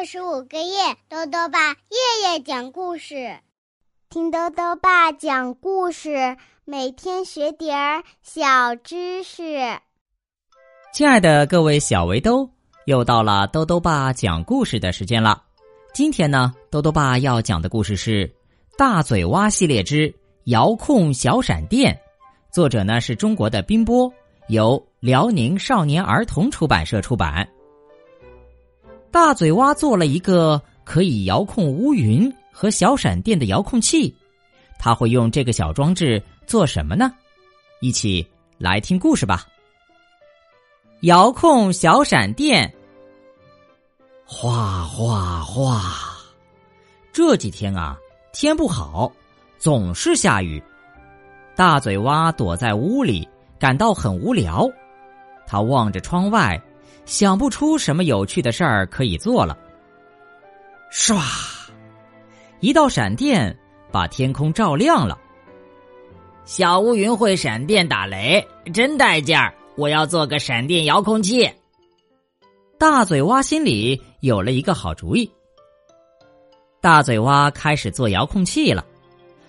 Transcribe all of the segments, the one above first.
二十五个月，豆豆爸夜夜讲故事，听豆豆爸讲故事，每天学点儿小知识。亲爱的各位小围兜，又到了豆豆爸讲故事的时间了。今天呢，豆豆爸要讲的故事是《大嘴蛙系列之遥控小闪电》，作者呢是中国的冰波，由辽宁少年儿童出版社出版。大嘴蛙做了一个可以遥控乌云和小闪电的遥控器，他会用这个小装置做什么呢？一起来听故事吧。遥控小闪电，哗哗哗！这几天啊，天不好，总是下雨。大嘴蛙躲在屋里，感到很无聊。他望着窗外。想不出什么有趣的事儿可以做了。唰，一道闪电把天空照亮了。小乌云会闪电打雷，真带劲儿！我要做个闪电遥控器。大嘴蛙心里有了一个好主意。大嘴蛙开始做遥控器了。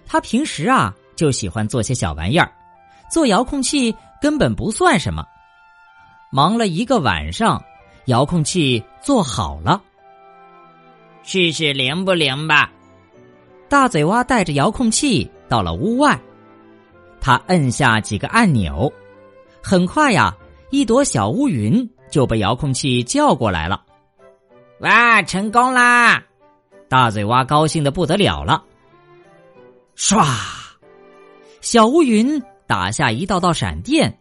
他平时啊就喜欢做些小玩意儿，做遥控器根本不算什么。忙了一个晚上，遥控器做好了。试试灵不灵吧？大嘴蛙带着遥控器到了屋外，他摁下几个按钮，很快呀，一朵小乌云就被遥控器叫过来了。哇，成功啦！大嘴蛙高兴的不得了了。唰，小乌云打下一道道闪电。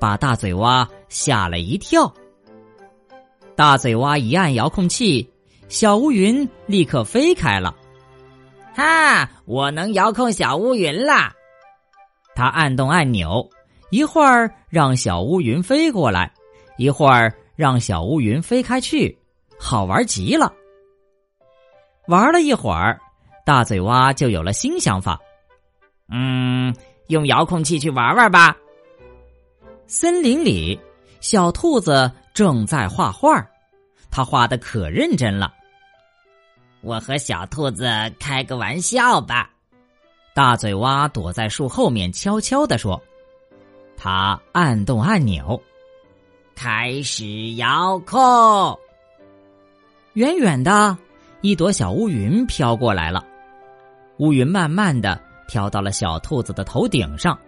把大嘴蛙吓了一跳。大嘴蛙一按遥控器，小乌云立刻飞开了。哈，我能遥控小乌云啦！他按动按钮，一会儿让小乌云飞过来，一会儿让小乌云飞开去，好玩极了。玩了一会儿，大嘴蛙就有了新想法。嗯，用遥控器去玩玩吧。森林里，小兔子正在画画，它画的可认真了。我和小兔子开个玩笑吧。大嘴蛙躲在树后面，悄悄地说：“他按动按钮，开始遥控。远远的，一朵小乌云飘过来了。乌云慢慢的飘到了小兔子的头顶上。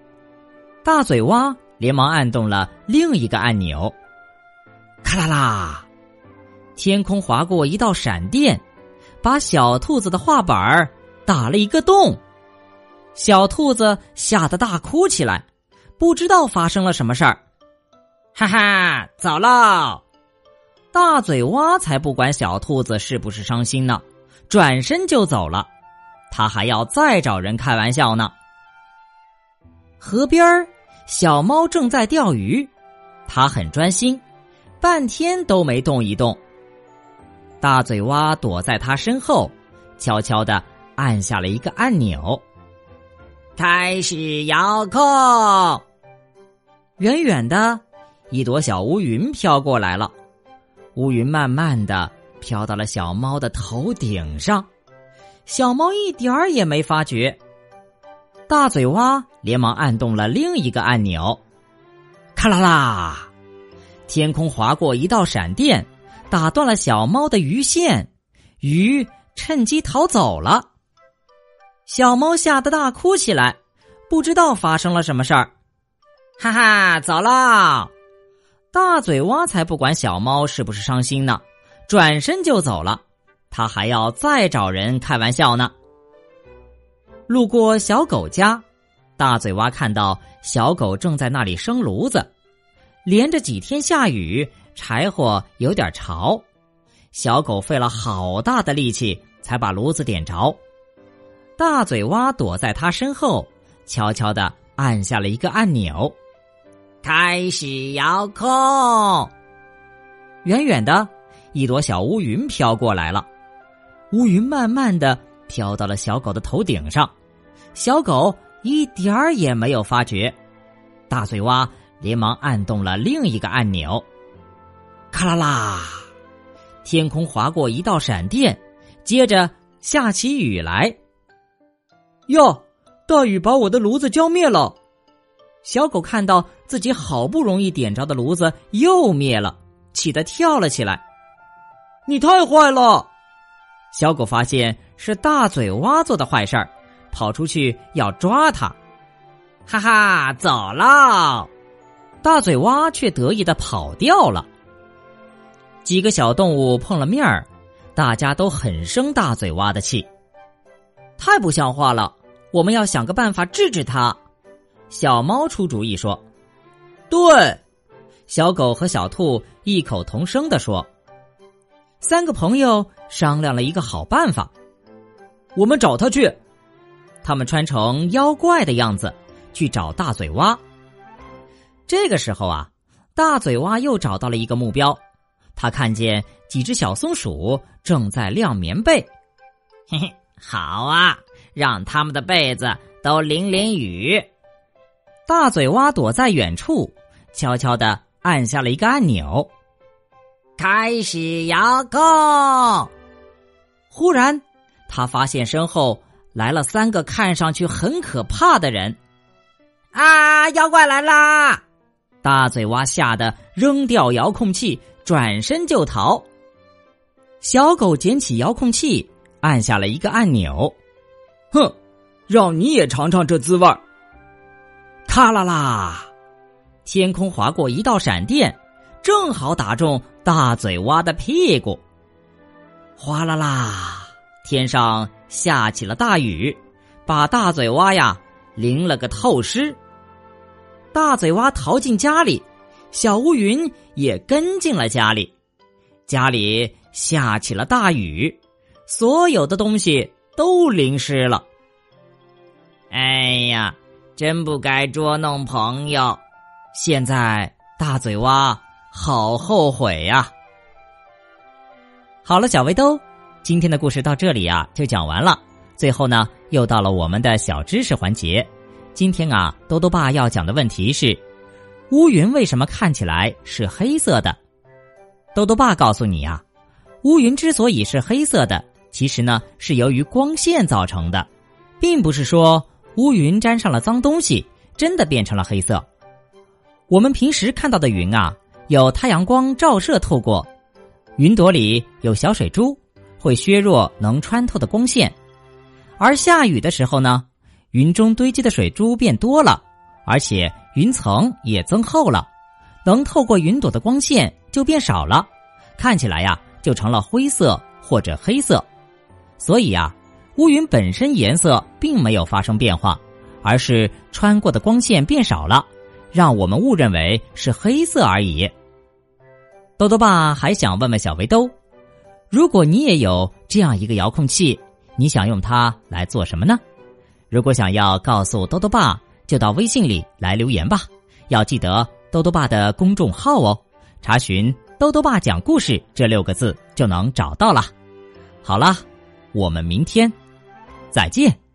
大嘴蛙。”连忙按动了另一个按钮，咔啦啦，天空划过一道闪电，把小兔子的画板打了一个洞。小兔子吓得大哭起来，不知道发生了什么事儿。哈哈，走喽！大嘴蛙才不管小兔子是不是伤心呢，转身就走了。他还要再找人开玩笑呢。河边。小猫正在钓鱼，它很专心，半天都没动一动。大嘴蛙躲在它身后，悄悄的按下了一个按钮，开始遥控。远远的，一朵小乌云飘过来了，乌云慢慢的飘到了小猫的头顶上，小猫一点儿也没发觉。大嘴蛙连忙按动了另一个按钮，咔啦啦，天空划过一道闪电，打断了小猫的鱼线，鱼趁机逃走了。小猫吓得大哭起来，不知道发生了什么事儿。哈哈，走了！大嘴蛙才不管小猫是不是伤心呢，转身就走了。他还要再找人开玩笑呢。路过小狗家，大嘴蛙看到小狗正在那里生炉子。连着几天下雨，柴火有点潮，小狗费了好大的力气才把炉子点着。大嘴蛙躲在它身后，悄悄的按下了一个按钮，开始遥控。远远的，一朵小乌云飘过来了，乌云慢慢的。飘到了小狗的头顶上，小狗一点儿也没有发觉。大嘴蛙连忙按动了另一个按钮，咔啦啦，天空划过一道闪电，接着下起雨来。哟，大雨把我的炉子浇灭了。小狗看到自己好不容易点着的炉子又灭了，气得跳了起来。你太坏了！小狗发现是大嘴蛙做的坏事儿，跑出去要抓它。哈哈，走喽！大嘴蛙却得意的跑掉了。几个小动物碰了面儿，大家都很生大嘴蛙的气。太不像话了！我们要想个办法治治它。小猫出主意说：“对。”小狗和小兔异口同声的说。三个朋友商量了一个好办法，我们找他去。他们穿成妖怪的样子去找大嘴蛙。这个时候啊，大嘴蛙又找到了一个目标，他看见几只小松鼠正在晾棉被。嘿嘿，好啊，让他们的被子都淋淋雨。大嘴蛙躲在远处，悄悄的按下了一个按钮。开始遥控。忽然，他发现身后来了三个看上去很可怕的人。啊！妖怪来啦！大嘴蛙吓得扔掉遥控器，转身就逃。小狗捡起遥控器，按下了一个按钮。哼，让你也尝尝这滋味儿！咔啦啦，天空划过一道闪电。正好打中大嘴蛙的屁股，哗啦啦，天上下起了大雨，把大嘴蛙呀淋了个透湿。大嘴蛙逃进家里，小乌云也跟进了家里，家里下起了大雨，所有的东西都淋湿了。哎呀，真不该捉弄朋友！现在大嘴蛙。好后悔呀！好了，小围兜，今天的故事到这里啊就讲完了。最后呢，又到了我们的小知识环节。今天啊，兜兜爸要讲的问题是：乌云为什么看起来是黑色的？兜兜爸告诉你啊，乌云之所以是黑色的，其实呢是由于光线造成的，并不是说乌云沾上了脏东西，真的变成了黑色。我们平时看到的云啊。有太阳光照射透过，云朵里有小水珠，会削弱能穿透的光线。而下雨的时候呢，云中堆积的水珠变多了，而且云层也增厚了，能透过云朵的光线就变少了，看起来呀就成了灰色或者黑色。所以呀，乌云本身颜色并没有发生变化，而是穿过的光线变少了。让我们误认为是黑色而已。豆豆爸还想问问小围兜，如果你也有这样一个遥控器，你想用它来做什么呢？如果想要告诉豆豆爸，就到微信里来留言吧。要记得豆豆爸的公众号哦，查询“豆豆爸讲故事”这六个字就能找到了。好了，我们明天再见。